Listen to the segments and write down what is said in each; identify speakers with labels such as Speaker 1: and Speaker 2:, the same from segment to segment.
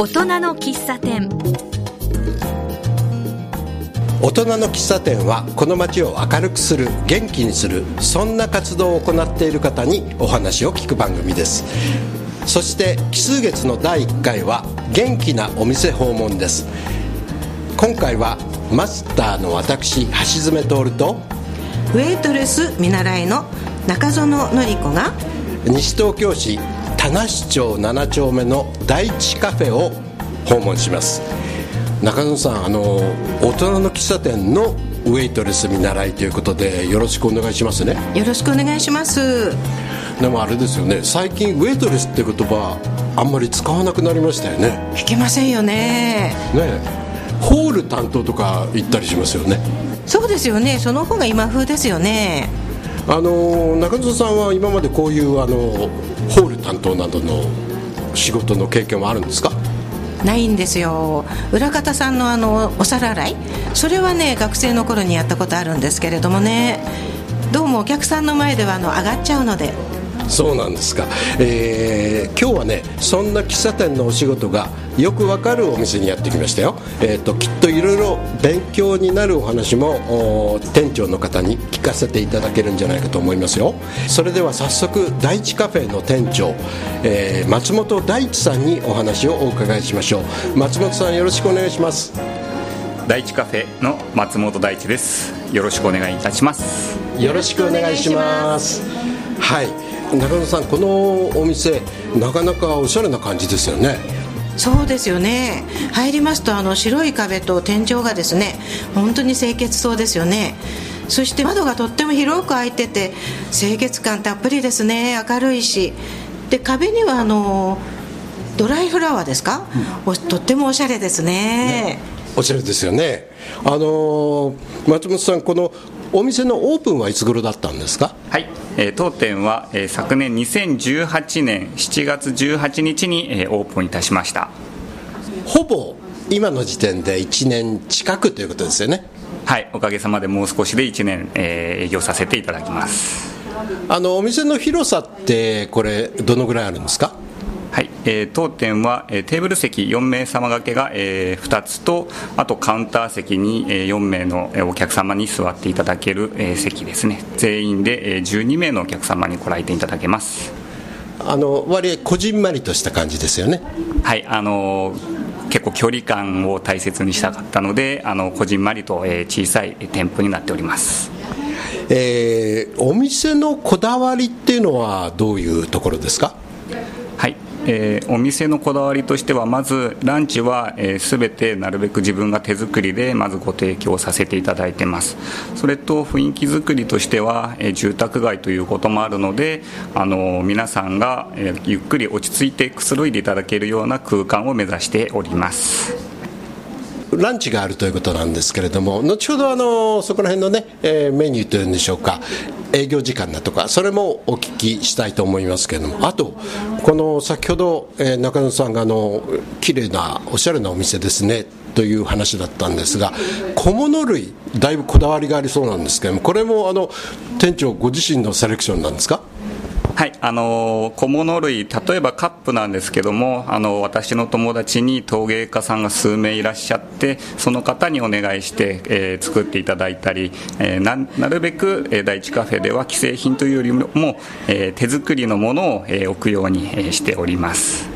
Speaker 1: 大人の喫茶店。
Speaker 2: 大人の喫茶店はこの街を明るくする元気にするそんな活動を行っている方にお話を聞く番組です。そして奇数月の第1回は元気なお店訪問です。今回はマスターの私橋爪徹と
Speaker 3: ウェイトレス見習いの中園典子が
Speaker 2: 西東京市田無町7丁目の第一カフェを訪問します。中野さんあの大人の喫茶店のウェイトレス見習いということでよろしくお願いしますね。
Speaker 3: よろしくお願いします。
Speaker 2: でもあれですよね最近ウェイトレスって言葉あんまり使わなくなりましたよね。
Speaker 3: 聞けませんよね。
Speaker 2: ねホール担当とか行ったりしますよね。
Speaker 3: そうですよね。その方が今風ですよね
Speaker 2: あの中野さんは今までこういうあのホール担当などの仕事の経験はあるんですか？
Speaker 3: ないんですよ。裏方さんのあのお皿洗い。それはね学生の頃にやったことあるんですけれどもね。どうもお客さんの前ではあの上がっちゃうので。
Speaker 2: そうなんですか、えー、今日はねそんな喫茶店のお仕事がよくわかるお店にやってきましたよ、えーと、きっといろいろ勉強になるお話も店長の方に聞かせていただけるんじゃないかと思いますよ。それでは早速第一カフェの店長、えー、松本大地さんにお話をお伺いしましょう。松本さんよろしくお願いします。
Speaker 4: 第一カフェの松本大地です。よろしくお願いいたします。
Speaker 2: よろしくお願いします。はい中野さんこのお店なかなかおしゃれな感じですよね。
Speaker 3: そうですよね。入りますとあの白い壁と天井がですね本当に清潔そうですよね。そして窓がとっても広く開いてて清潔感たっぷりですね。明るいし。で壁にはあのドライフラワーですか、うん、とってもおしゃれですね。ね
Speaker 2: おしゃれですよね。あの松本さんこのお店のオープンはいつ頃だったんですか？
Speaker 4: はい、えー、当店は、えー、昨年2018年7月18日に、えー、オープンいたしました。
Speaker 2: ほぼ今の時点で1年近くということですよね？
Speaker 4: はい。おかげさまでもう少しで1年、えー、営業させていただきます。
Speaker 2: あのお店の広さってこれどのぐらいあるんですか？
Speaker 4: はい、えー、当店は、えー、テーブル席4名様掛けが、えー、2つとあとカウンター席に、えー、4名のお客様に座っていただける、えー、席ですね。全員で、えー、12名のお客様にご来店いただけます。
Speaker 2: あの割合こじんまりとした感じですよね。
Speaker 4: はい。あの結構距離感を大切にしたかったのであのこじんまりと、えー、小さい店舗になっております。
Speaker 2: えー、お店のこだわりっていうのはどういうところですか？
Speaker 4: えー、お店のこだわりとしてはまずランチは、えー、全てなるべく自分が手作りでまずご提供させていただいてます。それと雰囲気作りとしては、えー、住宅街ということもあるのであの皆さんが、えー、ゆっくり落ち着いてくつろいでいただけるような空間を目指しております。
Speaker 2: ランチがあるということなんですけれども、後ほどあのそこら辺のね、えー、メニューというんでしょうか、営業時間だとか、それもお聞きしたいと思いますけれども、あと、この先ほど、えー、中野さんがあの綺麗な、おしゃれなお店ですねという話だったんですが、小物類、だいぶこだわりがありそうなんですけれども、これもあの店長ご自身のセレクションなんですか？
Speaker 4: はいあの小物類例えばカップなんですけどもあの私の友達に陶芸家さんが数名いらっしゃってその方にお願いして、えー、作っていただいたり、えー、ななるべく、えー、第一カフェでは既製品というよりも、えー、手作りのものを、えー、置くように、えー、しております。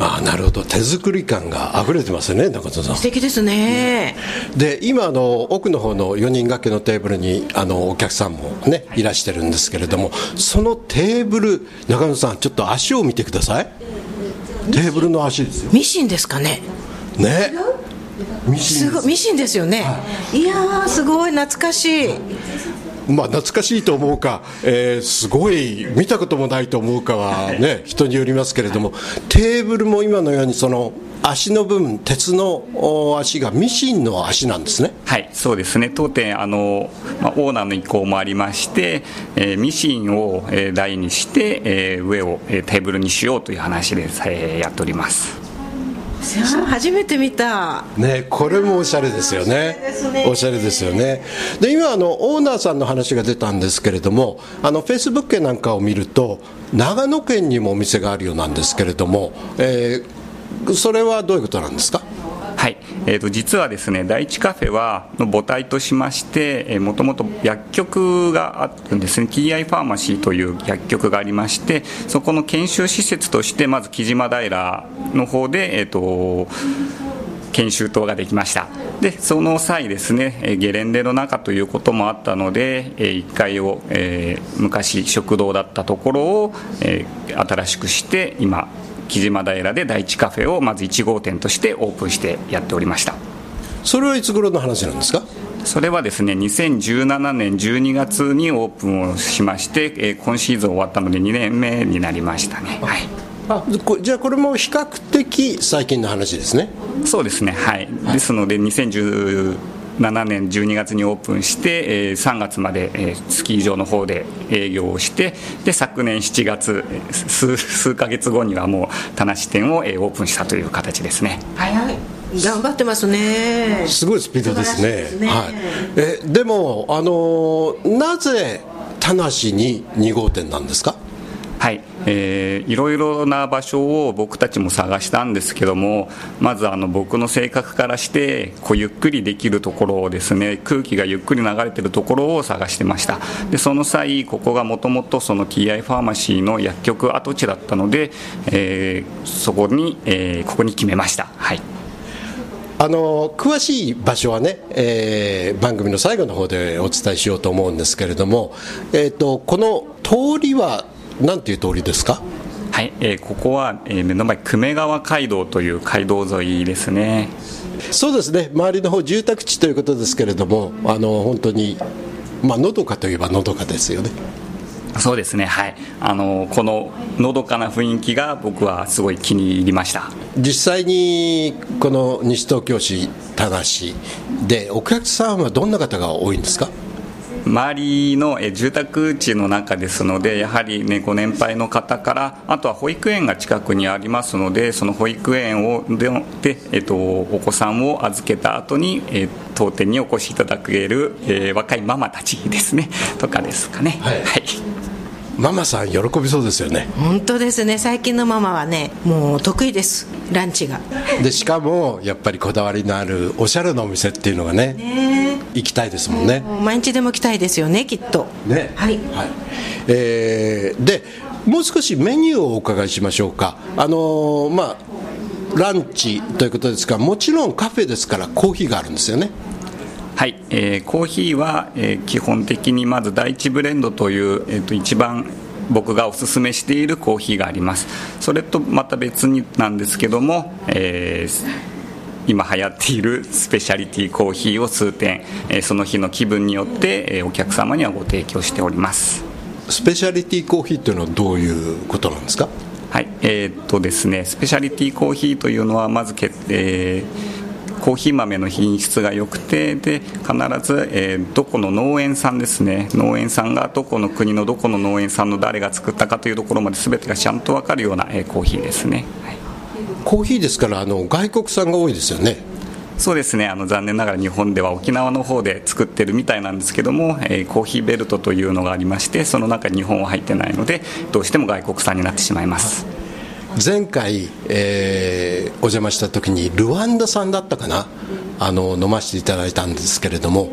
Speaker 2: あなるほど。手作り感が溢れてますね中田さん。
Speaker 3: 素敵ですね、
Speaker 2: うん、で今あの奥の方の4人掛けのテーブルにあのお客さんもねいらしてるんですけれどもそのテーブル中野さんちょっと足を見てください。テーブルの足ですよ。
Speaker 3: ミシンですかね？
Speaker 2: ね。
Speaker 3: ミシンミシンですよね、はい、いやすごい懐かしい。
Speaker 2: まあ、懐かしいと思うか、えー、すごい見たこともないと思うかはね、人によりますけれども、テーブルも今のようにその足の部分、鉄の足がミシンの足なんですね。
Speaker 4: はいそうですね当店あの、まあ、オーナーの意向もありまして、えー、ミシンを、えー、台にして、えー、上を、えー、テーブルにしようという話で、えー、やっております。
Speaker 3: 初めて見た
Speaker 2: ねこれもおしゃれですよねおしゃれですよねで今あのオーナーさんの話が出たんですけれどもあのフェイスブックなんかを見ると長野県にもお店があるようなんですけれども、えーそれはどういうことなんですか？
Speaker 4: はい、えーと、実はですね第一カフェはの母体としましてもともと薬局があるんですね。TI ファーマシーという薬局がありましてそこの研修施設としてまず木島平の方で、えーと研修棟ができました。でその際ですねゲレンデの中ということもあったので1階を、えー、昔食堂だったところを、えー、新しくして今木島平で第一カフェをまず1号店としてオープンしてやっておりました。
Speaker 2: それはいつ頃の話なんですか？
Speaker 4: それはですね2017年12月にオープンをしまして、えー、今シーズン終わったので2年目になりましたね。はい。
Speaker 2: あじゃあこれも比較的最近の話ですね。
Speaker 4: そうですねはい、はい、ですので2017年12月にオープンして、えー、3月まで、えー、スキー場の方で営業をしてで昨年7月数数ヶ月後にはもう田無店を、えー、オープンしたという形ですね。
Speaker 3: 早い。頑張ってますね。
Speaker 2: すごいスピードですね、ね、はい、えでもあのなぜ田無に2号店なんですか？
Speaker 4: はい、えー、いろいろな場所を僕たちも探したんですけどもまずあの僕の性格からしてこうゆっくりできるところをですね空気がゆっくり流れてるところを探してました。でその際ここがもともとその TI ファーマシーの薬局跡地だったので、えー、そこに、えー、ここに決めました。はい。
Speaker 2: あの詳しい場所はね、えー、番組の最後の方でお伝えしようと思うんですけれども、えーとこの通りはなんていう通りですか？
Speaker 4: はい、えー、ここは、えー、目の前久米川街道という街道沿いですね。
Speaker 2: そうですね。周りの方住宅地ということですけれどもあの本当にまあのどかといえばのどかですよね。
Speaker 4: そうですね。はい。あのこののどかな雰囲気が僕はすごい気に入りました。
Speaker 2: 実際にこの西東京市田無でお客さんはどんな方が多いんですか？
Speaker 4: 周りの住宅地の中ですのでやはり、ね、ご年配の方からあとは保育園が近くにありますのでその保育園をでで、えっと、お子さんを預けた後に、え当店にお越しいただける、えー、若いママたちですね。とかですかね。はい、はい
Speaker 2: ママさん喜びそうですよね。
Speaker 3: 本当ですね。最近のママはねもう得意です。ランチが。
Speaker 2: でしかもやっぱりこだわりのあるおしゃれなお店っていうのがねね行きたいですもんね。
Speaker 3: 毎日でも来たいですよねきっと。
Speaker 2: ね。はい、はい、えー、でもう少しメニューをお伺いしましょうか。あのー、まあランチということですがもちろんカフェですからコーヒーがあるんですよね
Speaker 4: はい、えー、コーヒーは、えー、基本的にまず第一ブレンドという、えーと、一番僕がおすすめしているコーヒーがあります。それとまた別になんですけども、えー、今流行っているスペシャリティコーヒーを数点、えー、その日の気分によって、えー、お客様にはご提供しております。
Speaker 2: スペシャリティコーヒーというのはどういうことなんですか？
Speaker 4: はいえー、っとですねスペシャリティコーヒーというのはまずけ、えーコーヒー豆の品質が良くてで必ず、えー、どこの農園さんですね。農園さんがどこの国のどこの農園さんの誰が作ったかというところまで全てがちゃんと分かるような、えー、コーヒーですね、はい、
Speaker 2: コーヒーですからあの外国産が多いですよね。
Speaker 4: そうですね。あの残念ながら日本では沖縄の方で作ってるみたいなんですけども、えー、コーヒーベルトというのがありましてその中に日本は入ってないのでどうしても外国産になってしまいます、
Speaker 2: 前回、えー、お邪魔した時にルワンダさんだったかな？あの飲ませていただいたんですけれども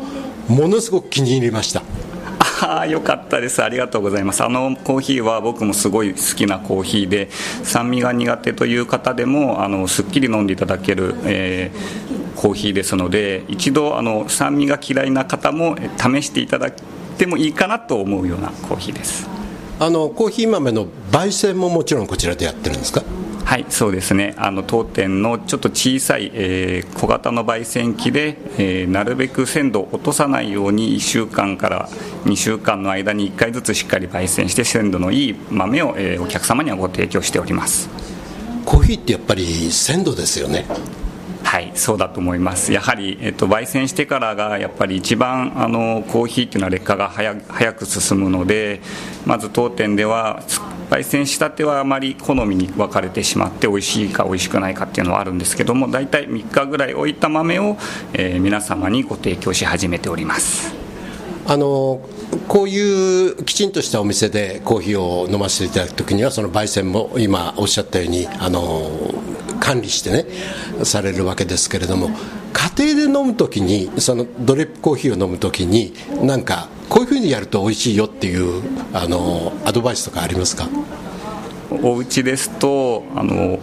Speaker 2: ものすごく気に入りました。
Speaker 4: ああよかったです。ありがとうございます。あのコーヒーは僕もすごい好きなコーヒーで酸味が苦手という方でもあのすっきり飲んでいただける、えー、コーヒーですので一度あの酸味が嫌いな方も試していただいてもいいかなと思うようなコーヒーです。
Speaker 2: あのコーヒー豆の焙煎ももちろんこちらでやってるんですか？
Speaker 4: はいそうですね。あの当店のちょっと小さい、えー、小型の焙煎機で、えー、なるべく鮮度を落とさないように1週間から2週間の間に1回ずつしっかり焙煎して鮮度のいい豆を、えー、お客様にはご提供しております。
Speaker 2: コーヒーってやっぱり鮮度ですよね
Speaker 4: はいそうだと思います。やはり、えっと、焙煎してからがやっぱり一番あのコーヒーっていうのは劣化が早早く進むのでまず当店では焙煎したてはあまり好みに分かれてしまって美味しいか美味しくないかっていうのはあるんですけども大体3日ぐらい置いた豆を、えー、皆様にご提供し始めております。
Speaker 2: あのこういうきちんとしたお店でコーヒーを飲ませていただくときにはその焙煎も今おっしゃったようにあの管理してねされるわけですけれども家庭で飲むときにそのドリップコーヒーを飲むときになんかこういうふうにやると美味しいよっていうあのアドバイスとかありますか？
Speaker 4: お家ですとあの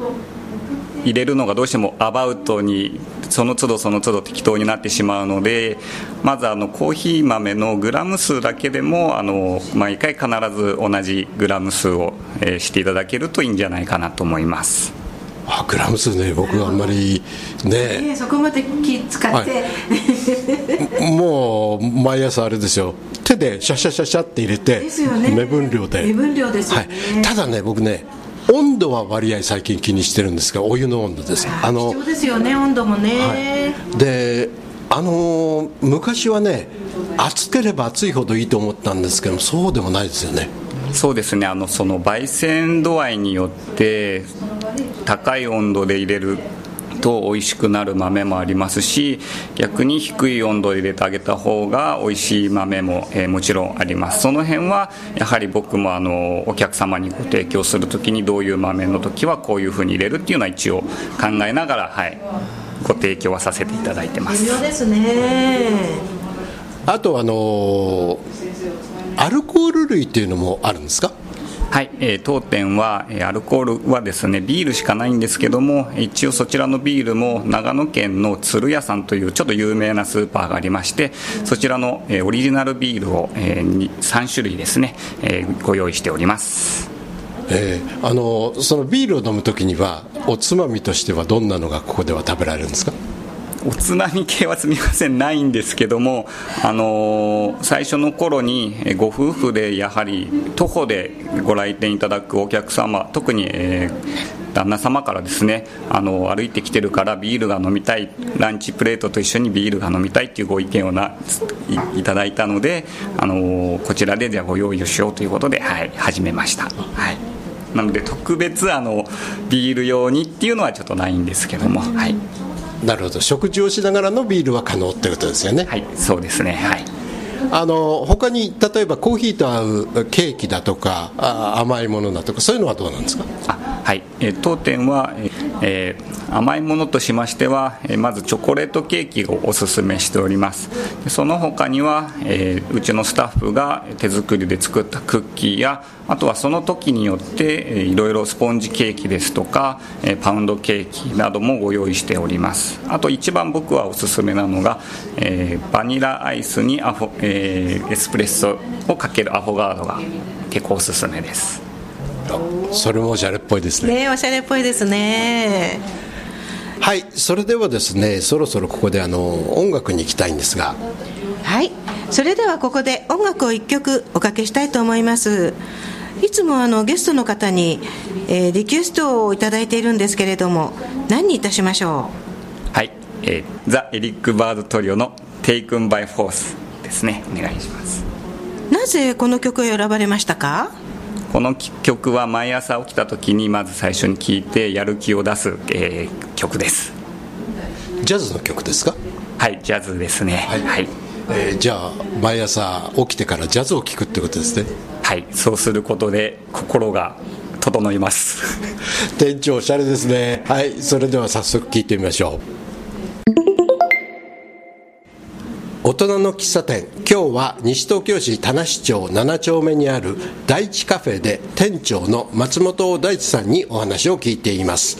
Speaker 4: 入れるのがどうしてもアバウトにその都度その都度適当になってしまうのでまずあのコーヒー豆のグラム数だけでもあの毎回必ず同じグラム数を、え、していただけるといいんじゃないかなと思います。
Speaker 2: あグラム数ね僕はあんまりね。
Speaker 3: ねそこまで気使って、
Speaker 2: はい、もう毎朝あれですよ。手でシャシャシャシャって入れて、ね、目分量で。
Speaker 3: 目分量です、ね、
Speaker 2: はい、ただね僕ね温度は割合最近気にしてるんですがお湯の温度です。
Speaker 3: あの貴重ですよね温度もね、
Speaker 2: はい、であの昔はね暑ければ暑いほどいいと思ったんですけどそうでもないですよね
Speaker 4: そうですね。あのその焙煎度合いによって高い温度で入れると美味しくなる豆もありますし逆に低い温度で入れてあげた方が美味しい豆も、えー、もちろんあります。その辺はやはり僕もあのお客様にご提供する時にどういう豆の時はこういうふうに入れるっていうのは一応考えながら、はい、ご提供はさせていただいてます。
Speaker 3: ですね。
Speaker 2: あとあのアルコール類っていうのもあるんですか？
Speaker 4: はい、えー、当店は、えー、アルコールはですねビールしかないんですけども一応そちらのビールも長野県の鶴屋さんというちょっと有名なスーパーがありましてそちらの、えー、オリジナルビールを、えー、3種類ですね、えー、ご用意しております。
Speaker 2: えー、あのそのビールを飲むときにはおつまみとしてはどんなのがここでは食べられるんですか？
Speaker 4: おつまみ系はすみませんないんですけども、あのー、最初の頃にご夫婦でやはり徒歩でご来店いただくお客様特に、えー、旦那様からですねあの歩いてきてるからビールが飲みたいランチプレートと一緒にビールが飲みたいっていうご意見をないいただいたので、あのー、こちらでじゃご用意をしようということで、はい、始めました。はいなので特別あのビール用にっていうのはちょっとないんですけども、はい、
Speaker 2: なるほど。食事をしながらのビールは可能ってことですよね。
Speaker 4: はいそうですね。はい。
Speaker 2: あの他に例えばコーヒーと合うケーキだとかあ甘いものだとかそういうのはどうなんですか？
Speaker 4: あはい、え当店は、えー、甘いものとしましては、えまずチョコレートケーキをおすすめしております。その他には、えー、うちのスタッフが手作りで作ったクッキーやあとはその時によっていろいろスポンジケーキですとか、えパウンドケーキなどもご用意しております。あと一番僕はおすすめなのが、えー、バニラアイスにアフォ、え、エスプレッソをかけるアフォガードが結構おすすめです。
Speaker 2: それもおしゃれっぽいですね。
Speaker 3: ねおしゃれっぽいですね。
Speaker 2: はいそれではですねそろそろここであの音楽に行きたいんですが。
Speaker 3: はい。それではここで音楽を1曲おかけしたいと思います。いつもあのゲストの方に、えー、リクエストを頂いているんですけれども何にいたしましょ
Speaker 4: う？はい、えー、ザ・エリック・バードトリオの「Taken by Force」ですね。お願いします。
Speaker 3: なぜこの曲を選ばれましたか？
Speaker 4: この曲は毎朝起きた時にまず最初に聴いてやる気を出す、えー、曲です。
Speaker 2: ジャズの曲ですか？
Speaker 4: はいジャズですね。はい、はい、
Speaker 2: えー、じゃあ毎朝起きてからジャズを聴くってことですね？
Speaker 4: はいそうすることで心が整います。
Speaker 2: 店長おしゃれですね。はいそれでは早速聴いてみましょう大人の喫茶店。今日は西東京市田無町7丁目にある第一カフェで店長の松本大地さんにお話を聞いています、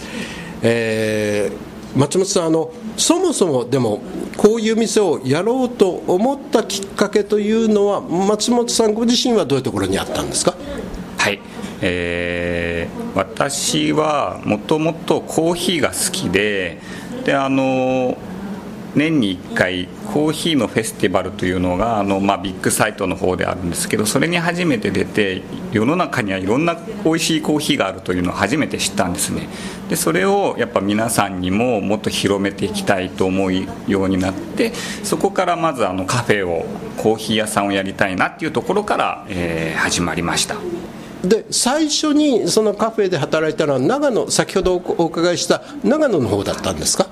Speaker 2: えー、松本さんあのそもそもでもこういう店をやろうと思ったきっかけというのは松本さんご自身はどういうところにあったんですか？
Speaker 4: はい。えー、私はもともとコーヒーが好きでであの年に1回コーヒーのフェスティバルというのがあの、まあ、ビッグサイトの方であるんですけどそれに初めて出て世の中にはいろんな美味しいコーヒーがあるというのを初めて知ったんですね。でそれをやっぱ皆さんにももっと広めていきたいと思うようになってそこからまずあのカフェをコーヒー屋さんをやりたいなっていうところから、えー、始まりました。
Speaker 2: で最初にそのカフェで働いたのは長野先ほどお伺いした長野の方だったんですか？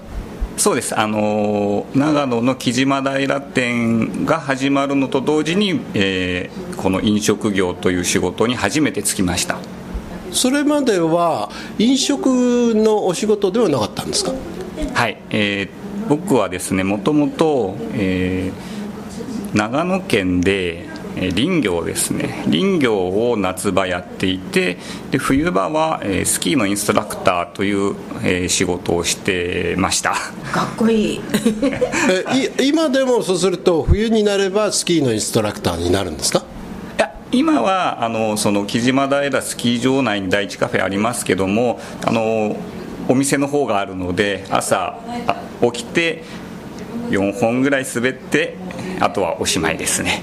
Speaker 4: そうです。あの長野の木島平店が始まるのと同時に、えー、この飲食業という仕事に初めて就きました。
Speaker 2: それまでは飲食のお仕事ではなかったんですか？
Speaker 4: はい、えー、僕はですねもともと、えー、長野県で林業ですね。林業を夏場やっていてで冬場は、えー、スキーのインストラクターという、えー、仕事をしてました。
Speaker 3: かっこいい。
Speaker 2: え今でもそうすると冬になればスキーのインストラクターになるんですか？
Speaker 4: いや今はあのその木島平スキー場内に第一カフェありますけどもあのお店の方があるので朝起きて4本ぐらい滑ってあとはおしまいですね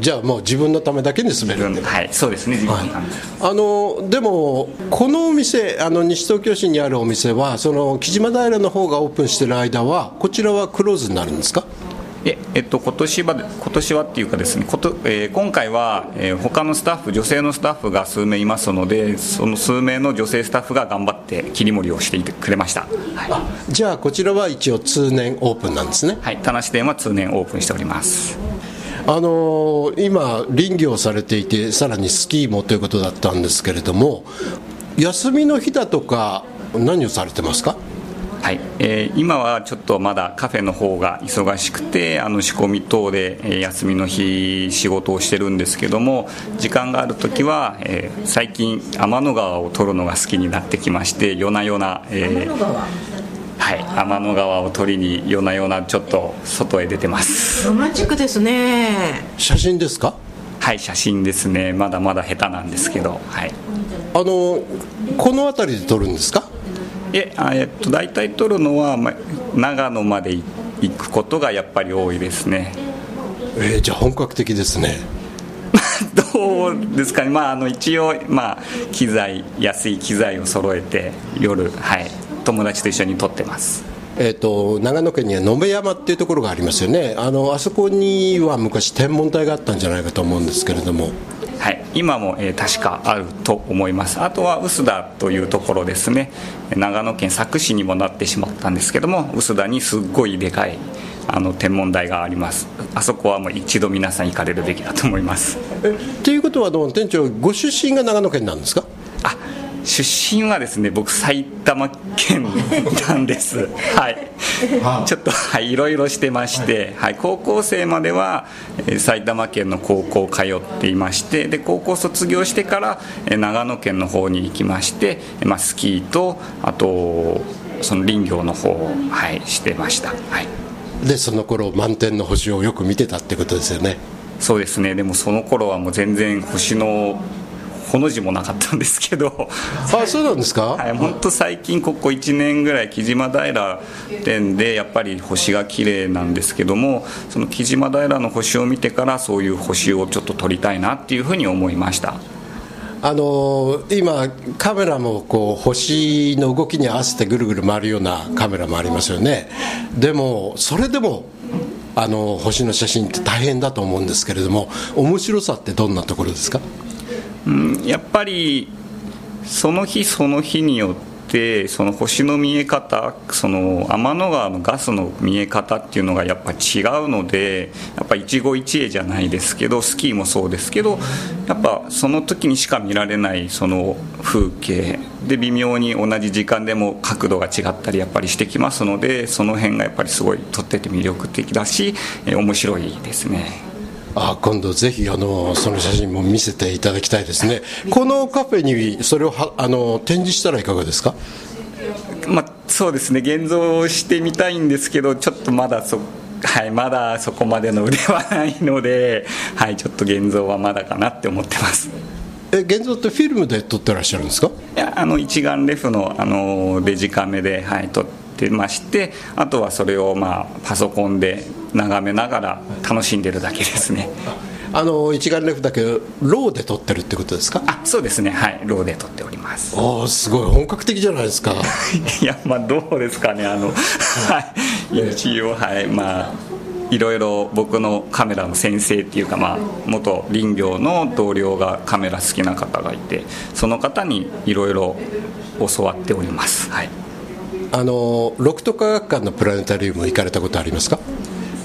Speaker 2: じゃあもう自分のためだけに滑る
Speaker 4: はいそうですね。自分のため、はい、
Speaker 2: あのでもこのお店あの西東京市にあるお店はその木島平の方がオープンしてる間はこちらはクローズになるんですか？
Speaker 4: ええっと、今年は今年はっていうかですねこと、えー、今回は、えー、他のスタッフ女性のスタッフが数名いますのでその数名の女性スタッフが頑張って切り盛りをしていてくれました、
Speaker 2: はい、じゃあこちらは一応通年オープンなんですね。
Speaker 4: はい田無店は通年オープンしております
Speaker 2: あのー、今、林業されていて、さらにスキーもということだったんですけれども、休みの日だとか、何をされてますか？
Speaker 4: はい。えー、今はちょっとまだカフェの方が忙しくてあの仕込み等で、えー、休みの日仕事をしてるんですけども時間がある時は、えー、最近天の川を撮るのが好きになってきまして夜な夜な、えー、はい。天の川を撮りに夜な夜なちょっと外へ出てます。
Speaker 3: ロマンチックですね。
Speaker 2: 写真ですか？
Speaker 4: はい写真ですね。まだまだ下手なんですけど。はい。
Speaker 2: あのこの辺りで撮るんですか？
Speaker 4: えあえっと大体撮るのは、ま、長野まで行くことがやっぱり多いですね。
Speaker 2: えー、じゃあ本格的ですね。
Speaker 4: どうですかね、まあ、あの一応、まあ、機材安い機材を揃えて夜、はい、友達と一緒に撮ってます。
Speaker 2: えーと、長野県には野辺山っていうところがありますよね。あのあそこには昔天文台があったんじゃないかと思うんですけれども。
Speaker 4: はい。今も、えー、確かあると思います。あとは臼田というところですね。長野県佐久市にもなってしまったんですけども臼田にすっごいでかいあの天文台があります。あそこはもう一度皆さん行かれるべきだと思います。
Speaker 2: ということは店長ご出身が長野県なんですか？
Speaker 4: あ出身はですね僕埼玉県なんです。はい。ちょっとはいいろいろしてまして、はい、高校生までは埼玉県の高校通っていましてで高校卒業してから長野県の方に行きまして、まあ、スキーとあとその林業の方を、はい、してました、はい、
Speaker 2: でその頃満天の星をよく見てたってことですよね。
Speaker 4: そうですね。でもその頃はもう全然星のほの字もなかったんですけど。
Speaker 2: あそうなんですか、
Speaker 4: はい、本当最近ここ1年ぐらい木島平店でやっぱり星が綺麗なんですけどもその木島平の星を見てからそういう星をちょっと撮りたいなっていうふうに思いました。
Speaker 2: あの今、カメラもこう星の動きに合わせてぐるぐる回るようなカメラもありますよね、でも、それでもあの星の写真って大変だと思うんですけれども、面白さってどんなところですか？
Speaker 4: うん、やっぱりその日その日によってその星の見え方その天の川のガスの見え方っていうのがやっぱ違うのでやっぱ一期一会じゃないですけどスキーもそうですけどやっぱその時にしか見られないその風景で微妙に同じ時間でも角度が違ったりやっぱりしてきますのでその辺がやっぱりすごい撮ってて魅力的だし面白いですね。
Speaker 2: あ今度ぜひあのその写真も見せていただきたいですね。このカフェにそれをはあの展示したらいかがですか？
Speaker 4: まあ、そうですね。現像してみたいんですけどちょっとまだそはい、まだそこまでの腕はないので、はい、ちょっと現像はまだかなって思ってます。
Speaker 2: え現像ってフィルムで撮ってらっしゃるんですか？
Speaker 4: いやあの一眼レフのあのデジカメで、はい、撮ってましてあとはそれを、まあ、パソコンで眺めながら楽しんでるだけですね。
Speaker 2: あの一眼レフだけローで撮ってるってことですか？
Speaker 4: あそうですね。はい。ローで撮っております。
Speaker 2: ああすごい本格的じゃないですか。
Speaker 4: いやまあどうですかね。あのはい。一応はい。まあいろいろ僕のカメラの先生っていうか、まあ、元林業の同僚がカメラ好きな方がいてその方にいろいろ教わっております、はい、
Speaker 2: あの六都科学館のプラネタリウム行かれたことありますか？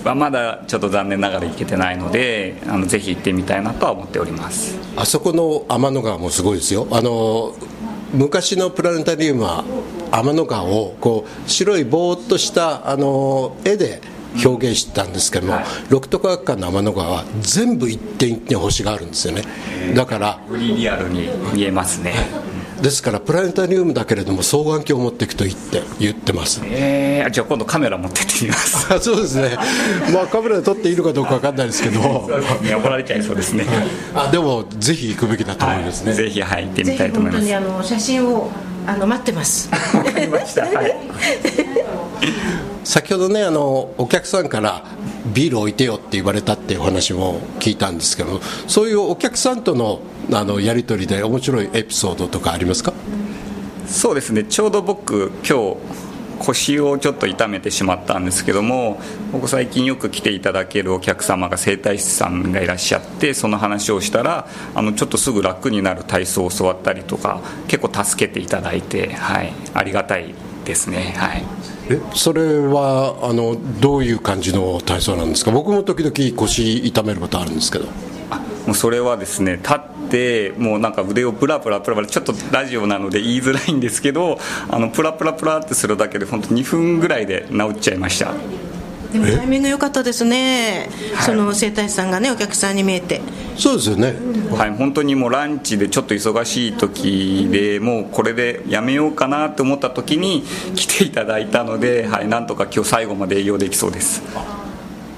Speaker 4: はまだちょっと残念ながら行けてないのであのぜひ行ってみたいなとは思っております。
Speaker 2: あそこの天の川もすごいですよ。あの昔のプラネタリウムは天の川をこう白いぼーっとしたあの絵で表現してたんですけども、はい、六徳学館の天の川は全部一点一点星があるんですよね。だから
Speaker 4: よりリアルに見えますね
Speaker 2: ですからプラネタリウムだけれども双眼鏡を持っていくといいって言ってます。
Speaker 4: えー、じゃあ今度カメラ持ってってみます。
Speaker 2: そうですね。まあカメラで撮っていいのかどうか分かんないですけど。
Speaker 4: 怒られちゃいそうですね。
Speaker 2: あでもぜひ行くべきだと思いますね、はい、
Speaker 4: ぜひはい行ってみたいと思います。
Speaker 3: 本当にあの写真をあの待ってます。
Speaker 4: わかりました。はい
Speaker 2: 先ほどねあのお客さんからビール置いてよって言われたっていう話も聞いたんですけどそういうお客さんとのあのやり取りで面白いエピソードとかありますか？
Speaker 4: そうですね。ちょうど僕今日腰をちょっと痛めてしまったんですけどもここ最近よく来ていただけるお客様が整体師さんがいらっしゃってその話をしたらあのちょっとすぐ楽になる体操を教わったりとか結構助けていただいて、はい、ありがたいですね。はい。
Speaker 2: え？それはあのどういう感じの体操なんですか？僕も時々腰痛めることあるんですけど。
Speaker 4: もうそれはですね立ってもうなんか腕をプラプラプラプラちょっとラジオなので言いづらいんですけどあのプラプラプラってするだけで本当2分ぐらいで治っちゃいました。
Speaker 3: でもタイミング良かったですね、その整体師さんがねお客さんに見えて。
Speaker 2: そうですよね、
Speaker 4: はい本当にもうランチでちょっと忙しい時でもうこれでやめようかなと思った時に来ていただいたので、はい、なんとか今日最後まで営業できそうです。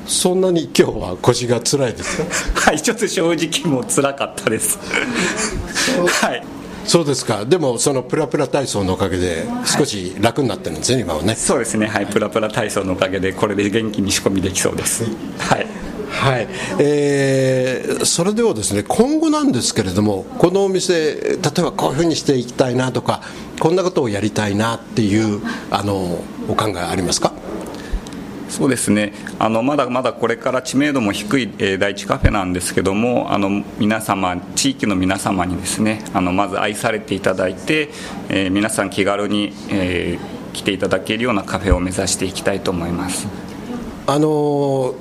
Speaker 2: そんなに今日は腰が辛いです
Speaker 4: か？はいちょっと正直もう辛かったです。はい
Speaker 2: そうですか。でもそのプラプラ体操のおかげで少し楽になってるんですね、はい、今はね。
Speaker 4: そうですね。はい。プラプラ体操のおかげでこれで元気に仕込みできそうです。はい。
Speaker 2: はい。えー、それではですね今後なんですけれどもこのお店例えばこういうふうにしていきたいなとかこんなことをやりたいなっていうあのお考えありますか？
Speaker 4: そうですね。あのまだまだこれから知名度も低い、えー、第一カフェなんですけどもあの皆様地域の皆様にですねあのまず愛されていただいて、えー、皆さん気軽に、えー、来ていただけるようなカフェを目指していきたいと思います。
Speaker 2: あの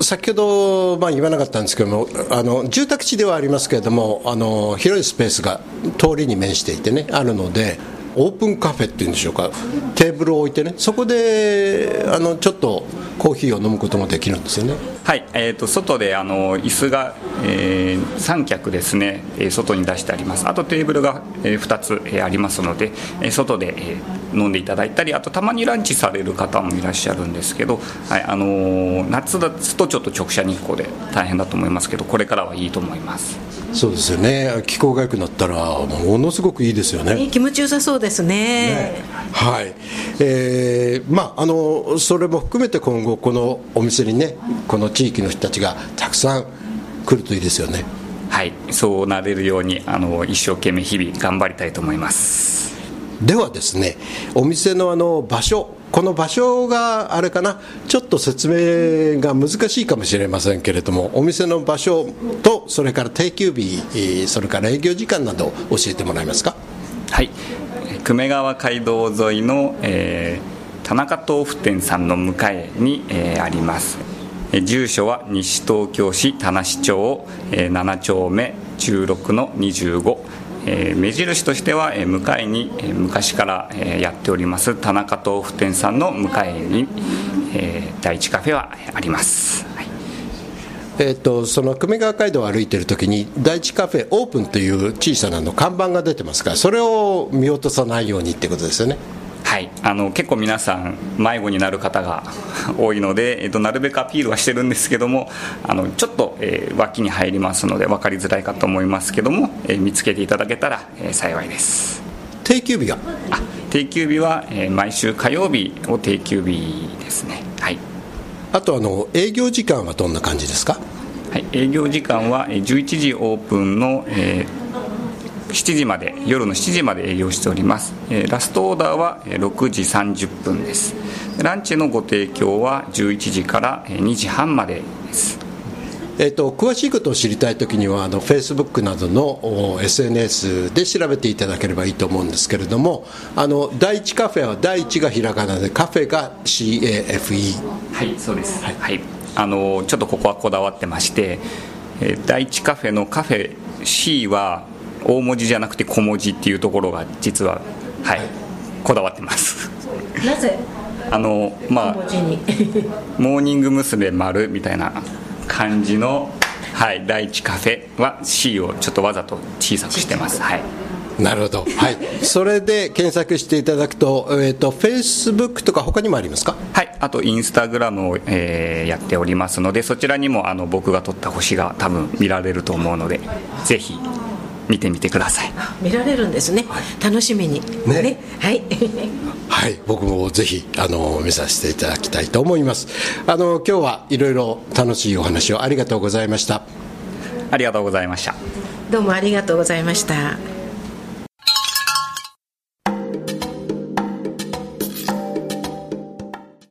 Speaker 2: 先ほど、まあ、言わなかったんですけどもあの住宅地ではありますけれどもあの広いスペースが通りに面していてねあるのでオープンカフェっていうんでしょうか。テーブルを置いてね。そこであのちょっとコーヒーを飲むこともできるんですよね。
Speaker 4: はい、えーと、外であの椅子が、えー、3脚ですね、え外に出してあります。あとテーブルが、え、2つ、え、ありますので、え、外で、え、飲んでいただいたりあとたまにランチされる方もいらっしゃるんですけど、はい。あのー、夏だとちょっと直射日光で大変だと思いますけどこれからはいいと思います。
Speaker 2: そうですよね。気候が良くなったらものすごくいいですよね
Speaker 3: 気持ちよさそうですね、ね、
Speaker 2: はい。えー、まああのそれも含めて今後このお店にねこの地域の人たちがたくさん来るといいですよね。
Speaker 4: はい。そうなれるようにあの一生懸命日々頑張りたいと思います。
Speaker 2: ではですねお店のあの場所この場所があれかなちょっと説明が難しいかもしれませんけれどもお店の場所とそれから定休日それから営業時間など教えてもらえますか？
Speaker 4: はい。久米川街道沿いの、えー、田中豆腐店さんの向かいに、えー、あります。住所は西東京市田無町7丁目16の25目印としては向かいに昔からやっております田中豆腐店さんの向かいに第一カフェはあります、
Speaker 2: えーと、その久米川街道を歩いている時に第一カフェオープンという小さなの看板が出てますからそれを見落とさないようにってことですよね。
Speaker 4: はい。あの結構皆さん迷子になる方が 多いので、えっと、なるべくアピールはしてるんですけどもあのちょっと、えー、脇に入りますので分かりづらいかと思いますけども、えー、見つけていただけたら、えー、幸いです。
Speaker 2: 定休日は
Speaker 4: あ定休日は、えー、毎週火曜日を定休日ですね。はい。
Speaker 2: あとあの営業時間はどんな感じですか？
Speaker 4: はい、営業時間は11時オープンの、えー、7時まで夜の7時まで営業しております、えラストオーダーは6時30分です。ランチのご提供は11時から2時半までです。
Speaker 2: えーと、詳しいことを知りたいときにはあの Facebook などの SNS で調べていただければいいと思うんですけれどもあの第一カフェは第一がひらがなでカフェが CAFE
Speaker 4: はいそうです、はい、はい、あのちょっとここはこだわってまして、えー、第一カフェのカフェ C は大文字じゃなくて小文字っていうところが実ははい、こだわってます
Speaker 3: なぜ？
Speaker 4: あのまあモーニング娘。丸みたいな感じの、はい、第一カフェは C をちょっとわざと小さくしてます。はい
Speaker 2: なるほど、はい、それで検索していただくと、えーと、フェイスブックとか、他にもありますか？
Speaker 4: はい。あとインスタグラムを、えー、やっておりますので、そちらにもあの僕が撮った星が多分見られると思うので、ぜひ見てみてください。
Speaker 3: 見られるんですね、はい、楽しみに。ね、ね、はい。
Speaker 2: はい。僕もぜひあの見させていただきたいと思います。あの今日はいろいろ楽しいお話をありがとうございました。
Speaker 4: ありがとうございました。
Speaker 3: どうもありがとうございました